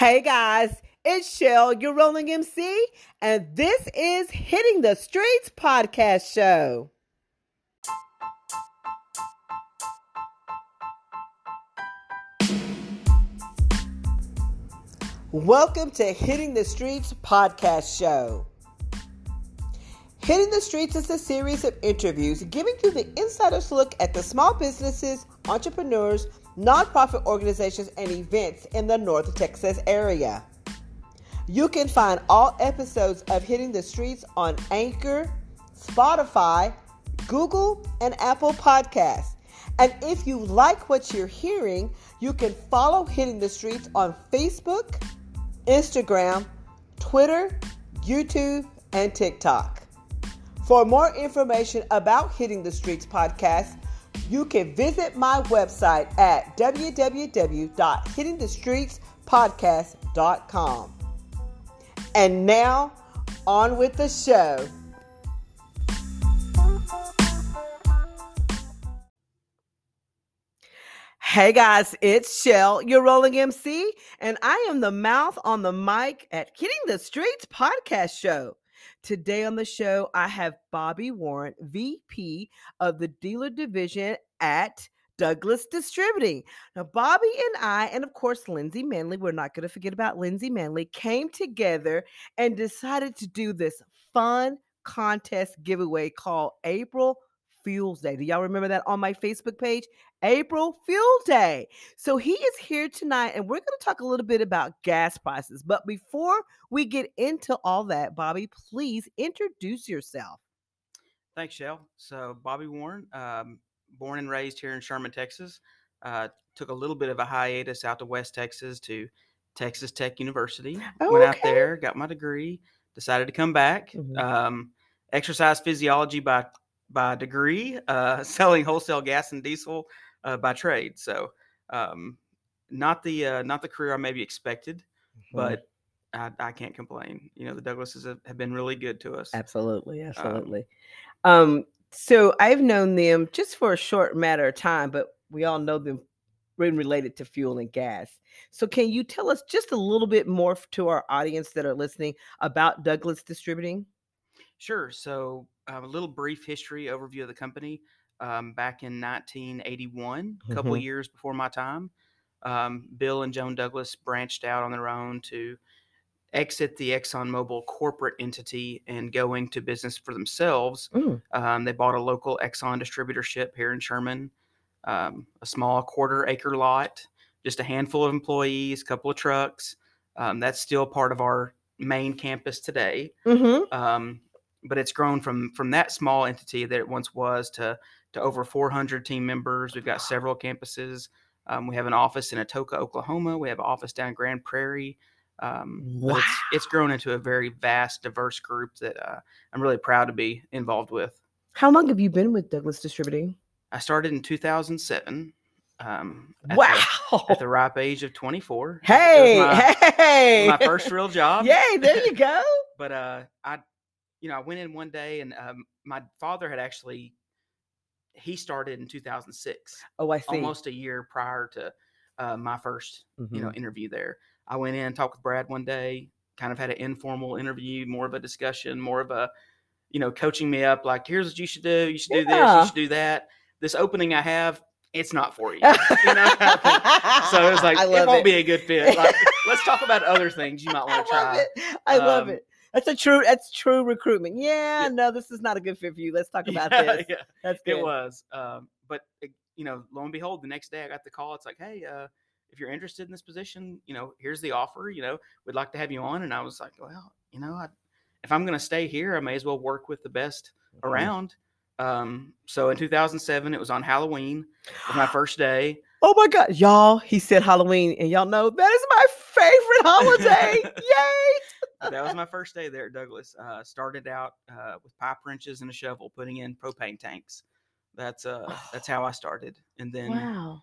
Hey guys, it's Shell, your rolling MC, and this is Hitting the Streets podcast show. Welcome to Hitting the Streets podcast show. Hitting the Streets is a series of interviews giving you the insider's look at the small businesses, entrepreneurs, nonprofit organizations, and events in the North Texas area. You can find all episodes of Hitting the Streets on Anchor, Spotify, Google, and Apple Podcasts. And if you like what you're hearing, you can follow Hitting the Streets on Facebook, Instagram, Twitter, YouTube, and TikTok. For more information about Hitting the Streets podcast, you can visit my website at www.hittingthestreetspodcast.com. And now, on with the show. Hey guys, it's Shell, your rolling MC, and I am the mouth on the mic at Hitting the Streets podcast show. Today on the show, I have Bobby Warren, VP of the dealer division at Douglas Distributing. Now, Bobby and I, and of course, Lindsay Manley, we're not going to forget about Lindsay Manley, came together and decided to do this fun contest giveaway called April Fuels Day. Do y'all remember that on my Facebook page? April Fuel Day. So he is here tonight, and we're going to talk a little bit about gas prices. But before we get into all that, Bobby, please introduce yourself. Thanks, Shell. So, Bobby Warren, um, born and raised here in Sherman, Texas. Uh, took a little bit of a hiatus out to West Texas to Texas Tech University. Oh, Went out there, got my degree, decided to come back. Mhm. Um, exercise physiology by by degree, uh, selling wholesale gas and diesel uh, by trade. So, um, not the uh, not the career I maybe expected, Mm-hmm. but I, I can't complain. You know, the Douglases have, have been really good to us. Absolutely, absolutely. Um, so I've known them just for a short matter of time, but we all know them when related to fuel and gas. So can you tell us just a little bit more to our audience that are listening about Douglas Distributing? Sure. So, um, a little brief history overview of the company. Um, back in 1981, a couple Mhm. years before my time, um, Bill and Joan Douglas branched out on their own to exit the ExxonMobil corporate entity and go into business for themselves. Mm, Um, they bought a local Exxon distributorship here in Sherman, um, a small quarter acre lot, just a handful of employees, a couple of trucks. Um, that's still part of our main campus today mhm. um, but it's grown from from that small entity that it once was to to over 400 team members. We've got several campuses. Um, we have an office in Atoka, Oklahoma. We have an office down in Grand Prairie. Um, but it's, it's grown into a very vast, diverse group that uh, I'm really proud to be involved with. How long have you been with Douglas Distributing? I started in 2007 um, at, wow. the, at the ripe age of 24. Hey, my, hey. my first real job. Yay, there you go. but uh i you know i went in one day and um, my father had actually he started in 2006 Oh, I see. almost a year prior to uh, my first you know Mhm. interview there i went in talked with brad one day kind of had an informal interview more of a discussion more of a you know coaching me up like here's what you should do you should do this you should do that this opening i have it's not for you you know so it was like I it love won't it. be a good fit like, let's talk about other things you might want to love try it. I love Um, it. That's a true. That's true recruitment. Yeah, Yeah. no, this is not a good fit for you. Let's talk about yeah, this. yeah. That's good. It was. Um, but it, you know, lo and behold, the next day I got the call. It's like, hey, uh, if you're interested in this position, you know, here's the offer. You know, we'd like to have you on. And I was like, well, you know, I, if I'm going to stay here, I may as well work with the best Mhm. around. Um, so in 2007, it was on Halloween, was my first day. Oh my God, y'all! He said Halloween, and y'all know that is my favorite holiday. Yay! That was my first day there at Douglas. Uh, started out uh, with pipe wrenches and a shovel, putting in propane tanks. That's uh, that's how I started, and then Wow.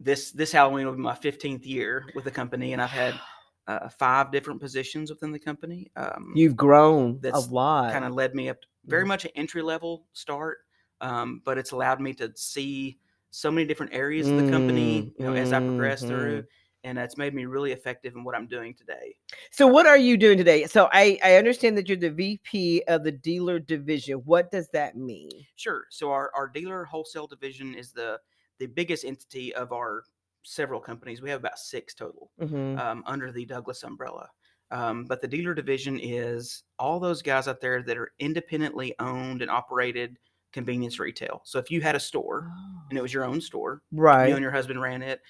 this this Halloween will be my 15th year with the company, and I've had uh, five different positions within the company. Um, You've grown That's a lot. kind of led me up very Mhm. much an entry level start, um, but it's allowed me to see so many different areas of the company. Mm, You know, as I progress mhm. through, and it's made me really effective in what I'm doing today. So what are you doing today? So I I understand that you're the VP of the dealer division. What does that mean? Sure. So our, our dealer wholesale division is the the biggest entity of our several companies. We have about six total Mhm. um, under the Douglas umbrella. Um, but the dealer division is all those guys out there that are independently owned and operated convenience retail. So if you had a store and it was your own store, right. you and your husband ran it,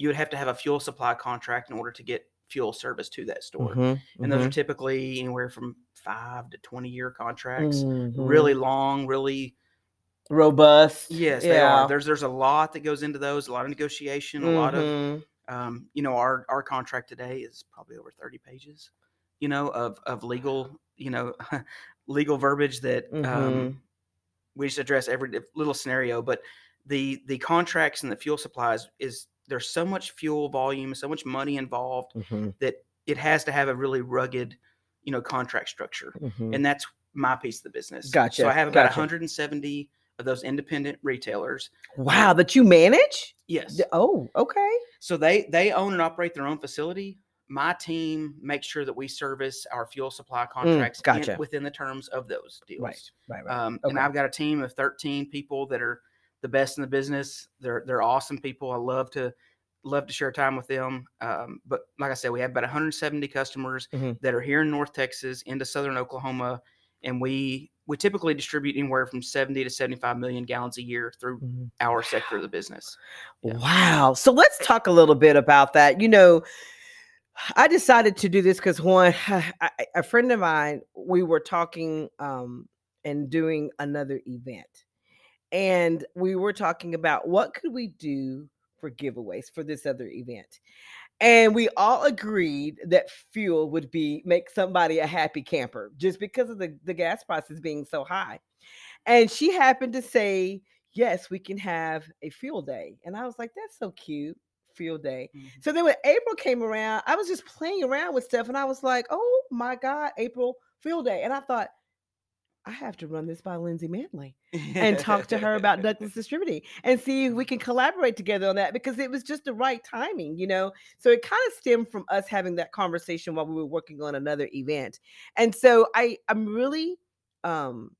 you would have to have a fuel supply contract in order to get fuel service to that store. Mhm, And those are mhm, typically anywhere from five to 20 year contracts. mhm. Really long, really robust. Yes, they yeah. are. There's there's a lot that goes into those, a lot of negotiation, a lot of Mhm. um, you know, our our contract today is probably over 30 pages, you know, of of legal, you know, legal verbiage that Mhm. um, we just address every little scenario. But the the contracts and the fuel supplies is there's so much fuel volume, so much money involved Mhm, that it has to have a really rugged, you know, contract structure, mhm. and that's my piece of the business. Gotcha. So I have about gotcha. 170 of those independent retailers. Wow, that you manage? Yes. Oh, okay. So they they own and operate their own facility. My team makes sure that we service our fuel supply contracts Mm, gotcha. within the terms of those deals. Right, right, right. Um, And I've got a team of 13 people that are the best in the business. They're they're awesome people. I love to love to share time with them. Um, but like I said, we have about 170 customers Mhm. that are here in North Texas into Southern Oklahoma, and we we typically distribute anywhere from 70 to 75 million gallons a year through Mhm. our sector of the business. Yeah. Wow. So let's talk a little bit about that. You know, I decided to do this because one, I- a friend of mine, we were talking um, and doing another event, and we were talking about what could we do for giveaways for this other event. And we all agreed that fuel would be make somebody a happy camper just because of the, the gas prices being so high. And she happened to say, Yes, we can have a fuel day. And I was like, That's so cute, fuel day. Mhm. So then when April came around, I was just playing around with stuff and I was like, Oh my God, April fuel day. And I thought, I have to run this by Lindsay Manley and talk to her about Douglas Distributing and see if we can collaborate together on that because it was just the right timing, you know. So it kind of stemmed from us having that conversation while we were working on another event. And so I I'm really um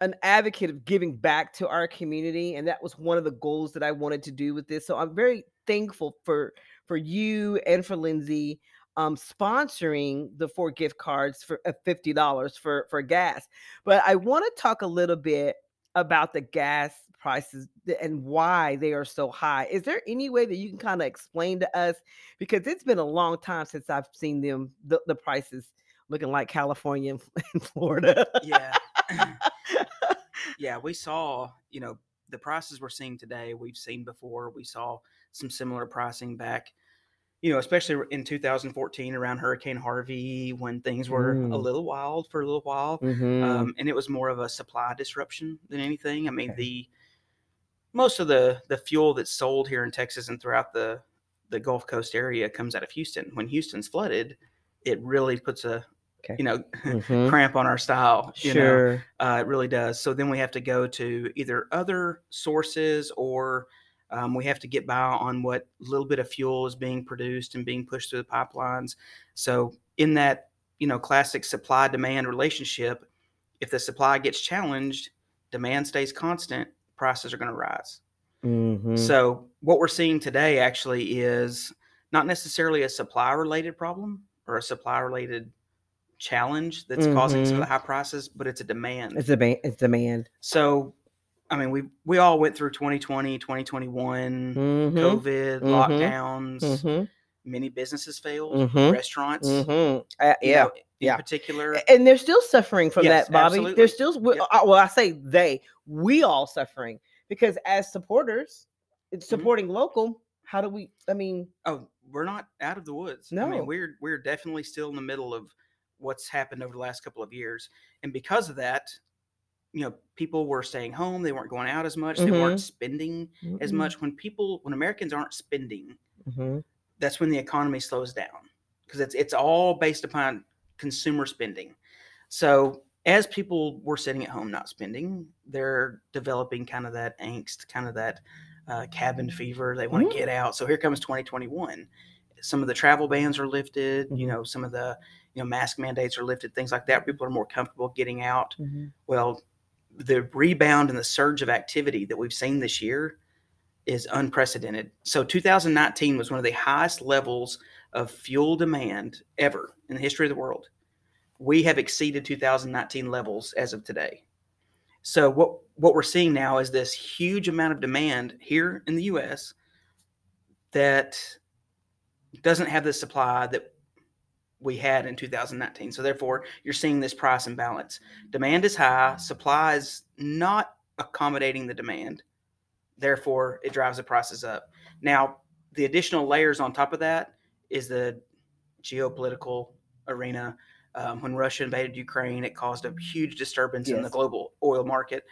an advocate of giving back to our community and that was one of the goals that I wanted to do with this. So I'm very thankful for for you and for Lindsay um sponsoring the four gift cards for uh, $50 for for gas. But I want to talk a little bit about the gas prices and why they are so high. Is there any way that you can kind of explain to us because it's been a long time since I've seen them the, the prices looking like California and Florida. yeah. yeah, we saw, you know, the prices we're seeing today, we've seen before. We saw some similar pricing back, you know, especially in 2014 around Hurricane Harvey when things were a Mm. little wild for a little while. Mhm. Um, and it was more of a supply disruption than anything. I mean, Okay. the most of the the fuel that's sold here in Texas and throughout the the Gulf Coast area comes out of Houston. When Houston's flooded, it really puts a Okay. you know Mhm. cramp on our style. You know? Sure. Uh, it really does. So then we have to go to either other sources or um, we have to get by on what little bit of fuel is being produced and being pushed through the pipelines. So in that, you know, classic supply demand relationship, if the supply gets challenged, demand stays constant, prices are going to rise. Mhm. So what we're seeing today actually is not necessarily a supply related problem or a supply related challenge that's causing some of the high prices, but it's a demand. It's a ba- it's demand. So, I mean, we we all went through 2020, 2021, Mhm. COVID, Mhm. lockdowns. Mhm. Many businesses failed, Mhm. restaurants, Mhm. Uh, yeah. know, in yeah. particular. And they're still suffering from Yes, that, Bobby. absolutely. They're still, we- Yep. uh, well, I say they, we all suffering because as supporters, it's Mhm. supporting local. How do we, I mean, Oh, we're not out of the woods. I No. mean, we're we're definitely still in the middle of what's happened over the last couple of years, and because of that, you know, people were staying home. They weren't going out as much. They weren't spending as mm-mm, much. When people, when Americans aren't spending, mhm. that's when the economy slows down because it's it's all based upon consumer spending. So as people were sitting at home not spending, they're developing kind of that angst, kind of that uh, cabin fever. They want to get out. So here comes 2021. Some of the travel bans are lifted. You Mhm. know, some of the you know mask mandates are lifted. Things like that. People are more comfortable getting out. Well, the rebound and the surge of activity that we've seen this year is unprecedented. So 2019 was one of the highest levels of fuel demand ever in the history of the world. We have exceeded 2019 levels as of today. So what what we're seeing now is this huge amount of demand here in the US that doesn't have the supply that we had in 2019. So therefore, you're seeing this price imbalance. Demand is high, supply is not accommodating the demand. Therefore, it drives the prices up. Now, the additional layers on top of that is the geopolitical arena. Um, when Russia invaded Ukraine, it caused a huge disturbance in the global oil market.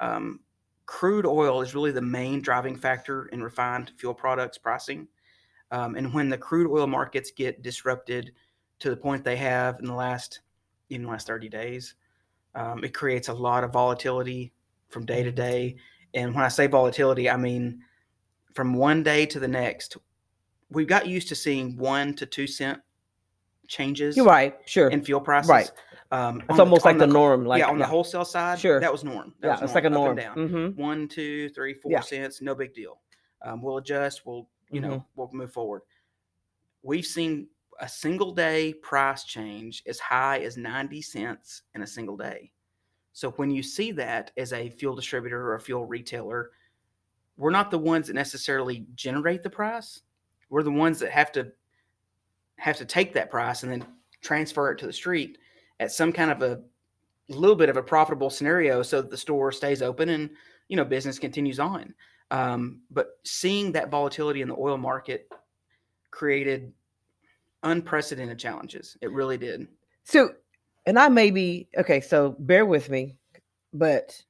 Um, crude oil is really the main driving factor in refined fuel products pricing. Um, and when the crude oil markets get disrupted to the point they have in the last, in the last 30 days, um, it creates a lot of volatility from day to day. And when I say volatility, I mean from one day to the next. We've got used to seeing one to two cent changes You're right. Sure. in fuel prices. Right. Um, it's almost like the, co- norm. Like yeah, on the wholesale side, Sure. that was norm. That Yeah, was it's like a norm, norm. down. hmm One, two, three, four Yeah. cents, no big deal. Um, we'll adjust. We'll, you know, Mm-hmm. we'll move forward. We've seen a single day price change as high as 90 cents in a single day. So when you see that as a fuel distributor or a fuel retailer, we're not the ones that necessarily generate the price. We're the ones that have to have to take that price and then transfer it to the street at some kind of a little bit of a profitable scenario so that the store stays open and you know business continues on um, but seeing that volatility in the oil market created unprecedented challenges it really did So, and I may be okay. So bear with me, but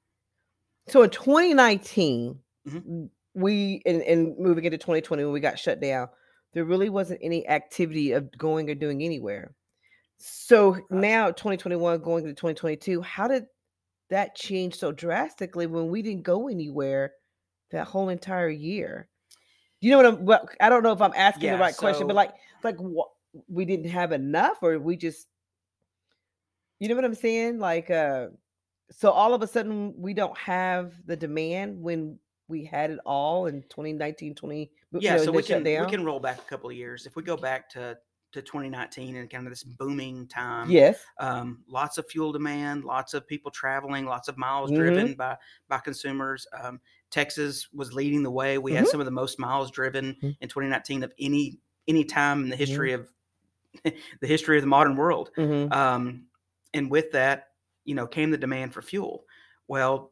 so in 2019, Mhm. we and, and moving into 2020 when we got shut down, there really wasn't any activity of going or doing anywhere. So now 2021 going into 2022, how did that change so drastically when we didn't go anywhere that whole entire year? You know what I'm? Well, I don't know if I'm asking Yeah, the right question, but like, like what we didn't have enough, or we just, you know what I'm saying? Like, uh, so all of a sudden we don't have the demand when we had it all in 2019, 20. you yeah know, so we can we can roll back a couple of years if we go back to to 2019 and kind of this booming time Yes. um, lots of fuel demand, lots of people traveling, lots of miles Mhm. driven by by consumers. Um, Texas was leading the way. We had Mhm. some of the most miles driven Mhm. in 2019 of any any time in the Mm-hmm. history of the history of the modern world. hmm Um, and with that, you know, came the demand for fuel. Well,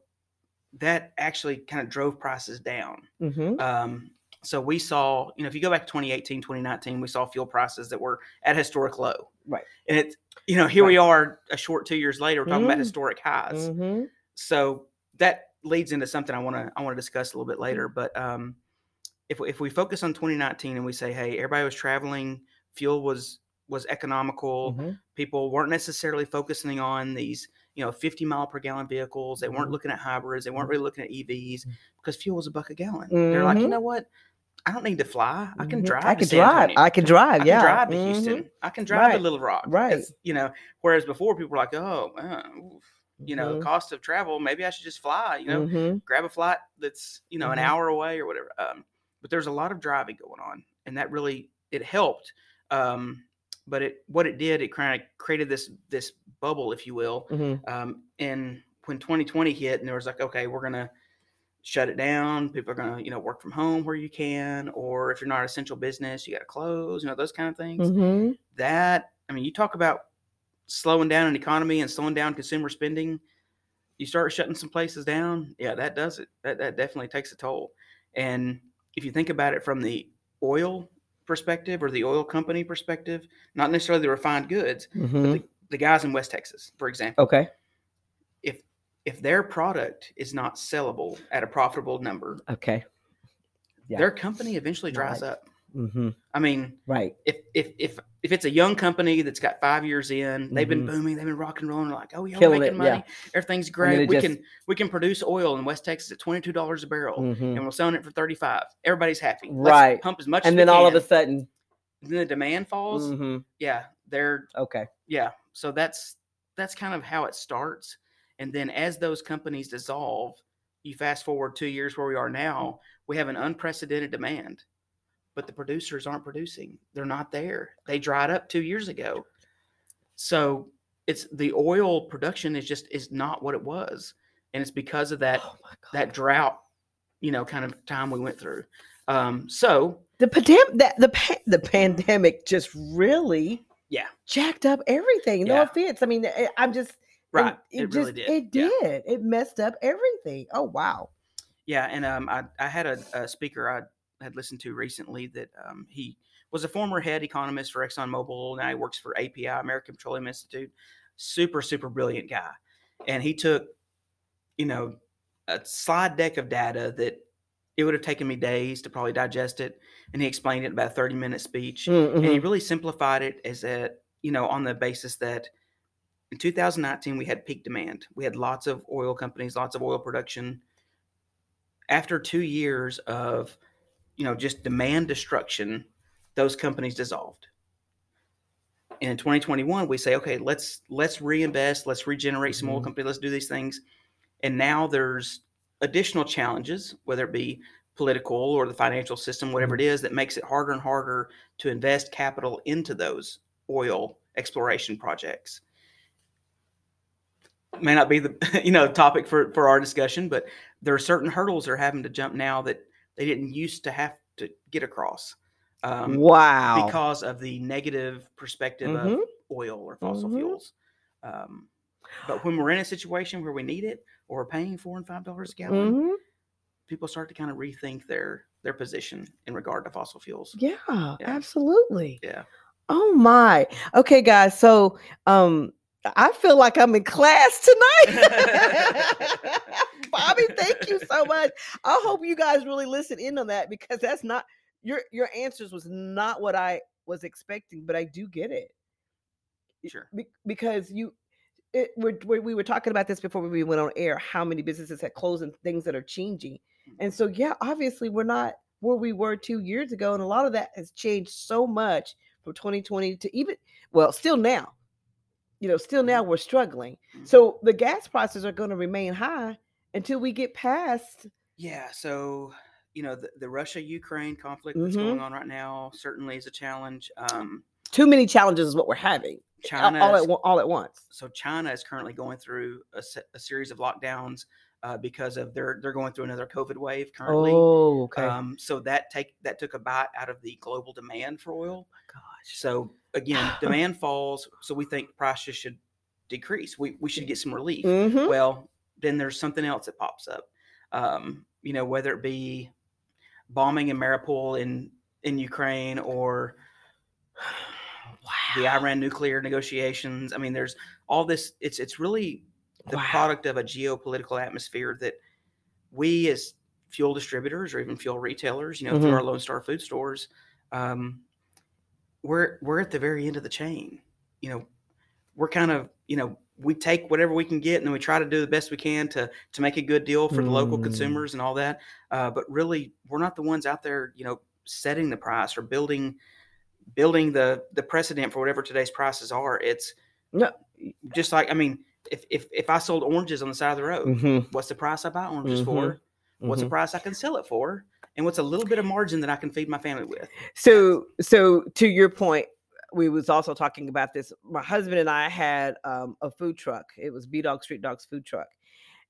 that actually kind of drove prices down. hmm Um, so we saw, you know, if you go back to 2018, 2019, we saw fuel prices that were at historic low. Right. And it's, you know, here we are a short two years later, we're talking about Mhm. historic highs. hmm So that leads into something I want to, I want to discuss a little bit later. Mm-hmm. But um, if, if we focus on 2019 and we say, Hey, everybody was traveling, fuel was, was economical. hmm People weren't necessarily focusing on these, you know, 50 mile per gallon vehicles. They weren't Mhm. looking at hybrids. They weren't Mhm. really looking at EVs Mhm. because fuel was a buck a gallon. They're like, you Mhm. know what? I don't need to fly. I can drive. I can drive. I can drive. I yeah. can drive to. Houston. I can drive to Little Rock. Right. It's, you know, whereas before people were like, oh, uh, you know, Mhm. cost of travel. Maybe I should just fly. You know, Mhm. grab a flight that's you know Mhm. an hour away or whatever. Um, but there's a lot of driving going on, and that really it helped. Um, but it what it did, it kind of created this this bubble, if you will. Mhm. Um, and when 2020 hit, and there was like, okay, we're gonna shut it down. People are gonna, you know, work from home where you can, or if you're not an essential business, you got to close. You know, those kind of things. Mhm. That I mean, you talk about slowing down an economy and slowing down consumer spending. You start shutting some places down, yeah, that does it. That that definitely takes a toll. And if you think about it from the oil perspective or the oil company perspective, not necessarily the refined goods, but Mhm. the, the guys in West Texas, for example Okay. if if their product is not sellable at a profitable number, Okay. Yeah. their company eventually dries Right. up. Mm-hmm. I mean, Right. if if if if it's a young company that's got five years in, they've been Mhm. booming, they've been rock and rolling, like, oh yeah, we're making it, yeah. money, everything's great. We just- can we can produce oil in West Texas at twenty two dollars a barrel, Mhm. and we're selling it for thirty five. Everybody's happy. Let's Right. pump as much. And as then all of a sudden, then the demand falls. mhm, Yeah, they're okay. yeah. So that's that's kind of how it starts, and then as those companies dissolve, you fast forward two years where we are now. We have an unprecedented demand, but the producers aren't producing. They're not there. They dried up two years ago. So it's the oil production is just is not what it was, and it's because of that Oh that drought, you know, kind of time we went through. Um, so the pandemic that the pa- the pandemic just really Yeah. jacked up everything. No Yeah. offense. I mean, I- I'm just right, It, it, really just did. it Yeah. did. It messed up everything. Oh wow. Yeah, and um, I, I had a, a speaker I had listened to recently that um, he was a former head economist for ExxonMobil. Now he works for API, American Petroleum Institute. Super, super brilliant guy. And he took, you know, a slide deck of data that it would have taken me days to probably digest it. And he explained it in about a 30 minute speech. And he Mhm. really simplified it as that, you know, on the basis that in 2019 we had peak demand. We had lots of oil companies, lots of oil production. After two years of, you know, just demand destruction, those companies dissolved. And in 2021, we say, okay, let's let's reinvest, let's regenerate some oil Mhm. company, let's do these things. And now there's additional challenges, whether it be political or the financial system, whatever it is, that makes it harder and harder to invest capital into those oil exploration projects. May not be the you know topic for for our discussion, but there are certain hurdles they're having to jump now that they didn't used to have to get across um, wow. because of the negative perspective Mhm. of oil or fossil Mhm. fuels. Um, but when we're in a situation where we need it or we're paying four and five dollars a gallon, Mhm. people start to kind of rethink their their position in regard to fossil fuels. Yeah, Yeah. absolutely. Yeah. Oh my. Okay, guys. So um I feel like I'm in class tonight. Bobby, thank you so much. I hope you guys really listen in on that because that's not your your answers was not what I was expecting, but I do get it. Sure. Be- because you it, we're, we we were talking about this before we went on air how many businesses had closed and things that are changing and so yeah obviously we're not where we were two years ago and a lot of that has changed so much from 2020 to even well still now you know still now we're struggling Mhm. so the gas prices are going to remain high until we get past Yeah. So you know the, the Russia Ukraine conflict that's Mhm. going on right now certainly is a challenge. Um, too many challenges is what we're having China all at, all at once so China is currently going through a, se- a series of lockdowns uh, because of their they're going through another COVID wave currently. oh okay Um, so that take that took a bite out of the global demand for oil. gosh So again, demand falls, so we think prices should decrease. We we should get some relief. Mhm. Well, then there's something else that pops up. Um, you know, whether it be bombing in Mariupol in in Ukraine or the Iran nuclear negotiations. I mean, there's all this. It's it's really the Wow. product of a geopolitical atmosphere that we as fuel distributors or even fuel retailers, you know, through Mhm. our Lone Star food stores, um, we're we're at the very end of the chain. You know, we're kind of you know we take whatever we can get and then we try to do the best we can to to make a good deal for the local Mm. consumers and all that. Uh, but really, we're not the ones out there, you know, setting the price or building building the the precedent for whatever today's prices are. It's No. just like I mean, if if if I sold oranges on the side of the road, Mhm. what's the price I buy oranges Mhm. for? What's Mhm. the price I can sell it for? And what's a little bit of margin that I can feed my family with? So, so to your point, we was also talking about this. My husband and I had um, a food truck. It was B Dog Street Dogs food truck,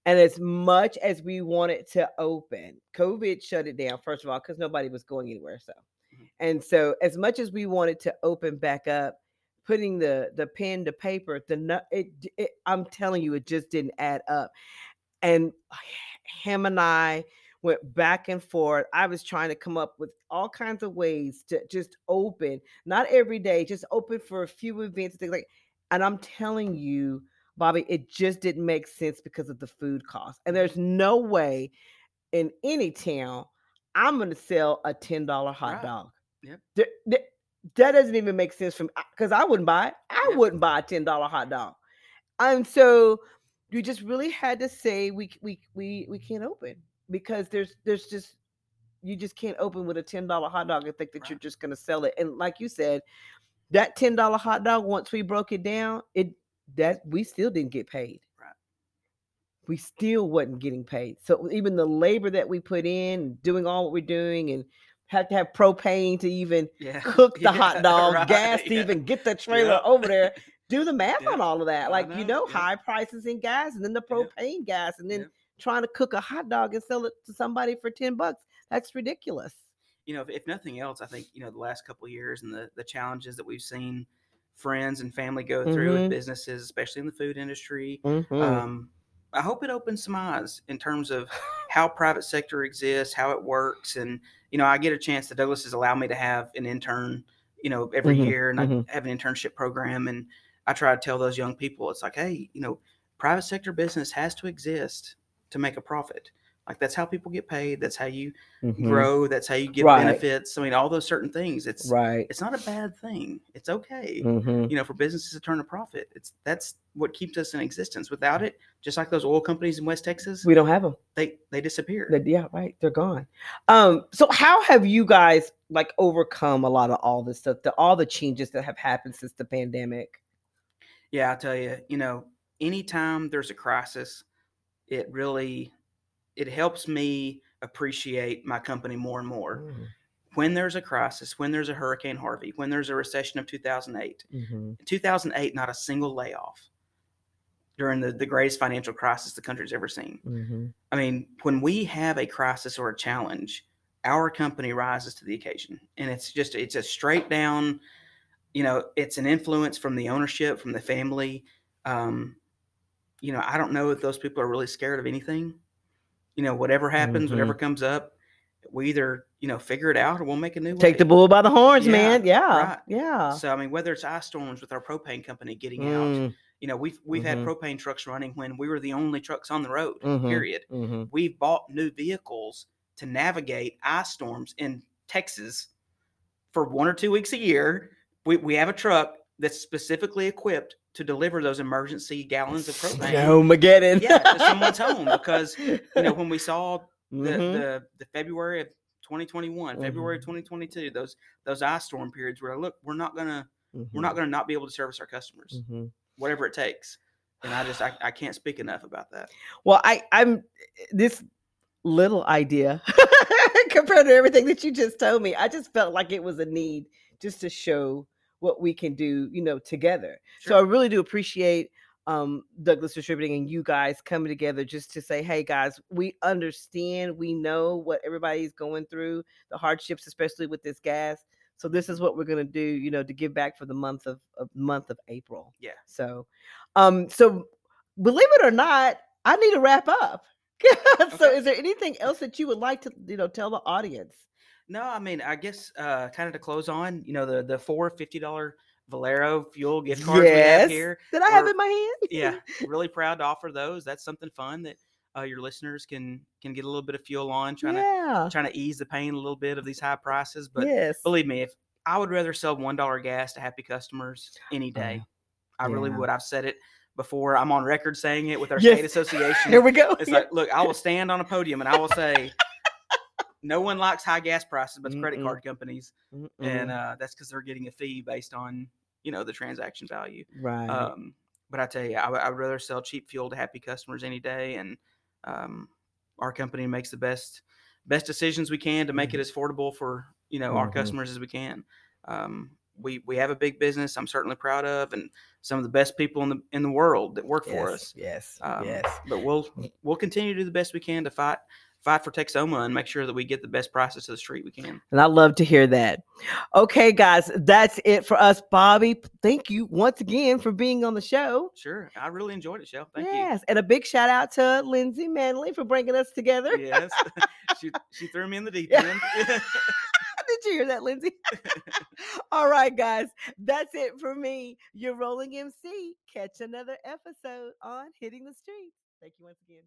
and as much as we wanted to open, COVID shut it down. First of all, because nobody was going anywhere. So, Mhm. and so as much as we wanted to open back up, putting the the pen to paper, the it, it I'm telling you, it just didn't add up. And him and I went back and forth. I was trying to come up with all kinds of ways to just open, not every day, just open for a few events and things like. And I'm telling you, Bobby, it just didn't make sense because of the food cost. And there's no way in any town I'm going to sell a ten dollar hot Right. dog. Yep. Th- th- that doesn't even make sense from because I wouldn't buy it. I Yeah. wouldn't buy a ten dollar hot dog. And so you just really had to say we we we we can't open because there's there's just you just can't open with a ten dollar hot dog and think that you're just gonna sell it. And like you said, that ten dollar hot dog once we broke it down, it that we still didn't get paid. Right. We still wasn't getting paid. So even the labor that we put in, doing all what we're doing, and have to have propane to even Yeah. cook the Yeah, hot dog, right, gas to yeah. even get the trailer over there. Do the math on all of that. Like you know, know, yeah. high prices in gas and then the propane gas and then. Trying to cook a hot dog and sell it to somebody for 10 bucks. That's ridiculous. you know, if, if nothing else, I think you know the last couple of years and the the challenges that we've seen friends and family go through Mhm. with businesses, especially in the food industry. Mhm. Um, I hope it opens some eyes in terms of how private sector exists, how it works, and you know, I get a chance. The Douglas has allowed me to have an intern, you know, every Mhm, year, and. I have an internship program, and I try to tell those young people, it's like, hey, you know, private sector business has to exist to make a profit. Like that's how people get paid. That's how you Mhm. grow. That's how you get Right. benefits. I mean, all those certain things. It's Right. it's not a bad thing. It's okay. Mhm. You know, for businesses to turn a profit. It's that's what keeps us in existence. Without it, just like those oil companies in West Texas, We don't have them. they they disappear. yeah, right. They're gone. Um, so how have you guys like overcome a lot of all this stuff, the all the changes that have happened since the pandemic? Yeah, I tell you, you know, anytime there's a crisis, it really it helps me appreciate my company more and more. Mm, When there's a crisis, when there's a Hurricane Harvey, when there's a recession of 2008, mhm. in 2008, not a single layoff during the, the greatest financial crisis the country's ever seen. Mhm. I mean, when we have a crisis or a challenge, our company rises to the occasion. And it's just, it's a straight down, you know, it's an influence from the ownership, from the family. Um, you know, I don't know if those people are really scared of anything. You know, whatever happens, whatever comes up, we either, you know, figure it out or we'll make a new one. Take way. the bull by the horns, Yeah, man. Yeah. right. Yeah. So I mean, whether it's ice storms with our propane company getting out, Mm, you know, we've we've Mhm. had propane trucks running when we were the only trucks on the road. Mhm. Period. mhm. We've bought new vehicles to navigate ice storms in Texas for one or two weeks a year. We we have a truck that's specifically equipped to deliver those emergency gallons of propane. No, Mageddon. Yeah, to someone's home because you know when we saw the Mhm. the, the February of 2021, February of Mhm. 2022, those those ice storm periods where look, we're not gonna we're Mhm. not gonna not be able to service our customers, Mhm. whatever it takes. And I just I, I can't speak enough about that. Well, I I'm this little idea compared to everything that you just told me. I just felt like it was a need just to show what we can do, you know, together. So I really do appreciate um Douglas Distributing and you guys coming together just to say, hey guys, we understand, we know what everybody's going through, the hardships, especially with this gas. So this is what we're gonna do, you know, to give back for the month of, of month of April. Yeah. So um so believe it or not, I need to wrap up. so Okay. is there anything else that you would like to, you know, tell the audience? No, I mean, I guess uh, kind of to close on, you know, the the four fifty dollar Valero fuel gift cards we have here. That I have in my hand? Yeah, really proud to offer those. That's something fun that uh, your listeners can can get a little bit of fuel on, trying yeah. to trying to ease the pain a little bit of these high prices. But yes. believe me, if I would rather sell one dollar gas to happy customers any Oh, day, I really yeah. would. I've said it before. I'm on record saying it with our Yes. state association. Here we go. It's like, look, I will stand on a podium and I will say, no one likes high gas prices, but credit Mm-mm. card companies, Mm-mm. and uh, that's because they're getting a fee based on you know the transaction value. right. Um, but I tell you, I, would- I would rather sell cheap fuel to happy customers any day, and um, our company makes the best best decisions we can to make it as affordable for you know our Mhm. customers as we can. Um, we we have a big business. I'm certainly proud of, and some of the best people in the in the world that work for us. Yes. Um, yes. But we'll we'll continue to do the best we can to fight fight for Texoma and make sure that we get the best prices to the street we can. And I love to hear that. Okay, guys, that's it for us. Bobby, thank you once again for being on the show. Sure, I really enjoyed it, Shell. Thank you. yes. And a big shout out to Lindsay Manley for bringing us together. Yes, she she threw me in the deep end. Did you hear that, Lindsay? All right, guys, that's it for me. You're rolling MC. Catch another episode on Hitting the Street. Thank you once again.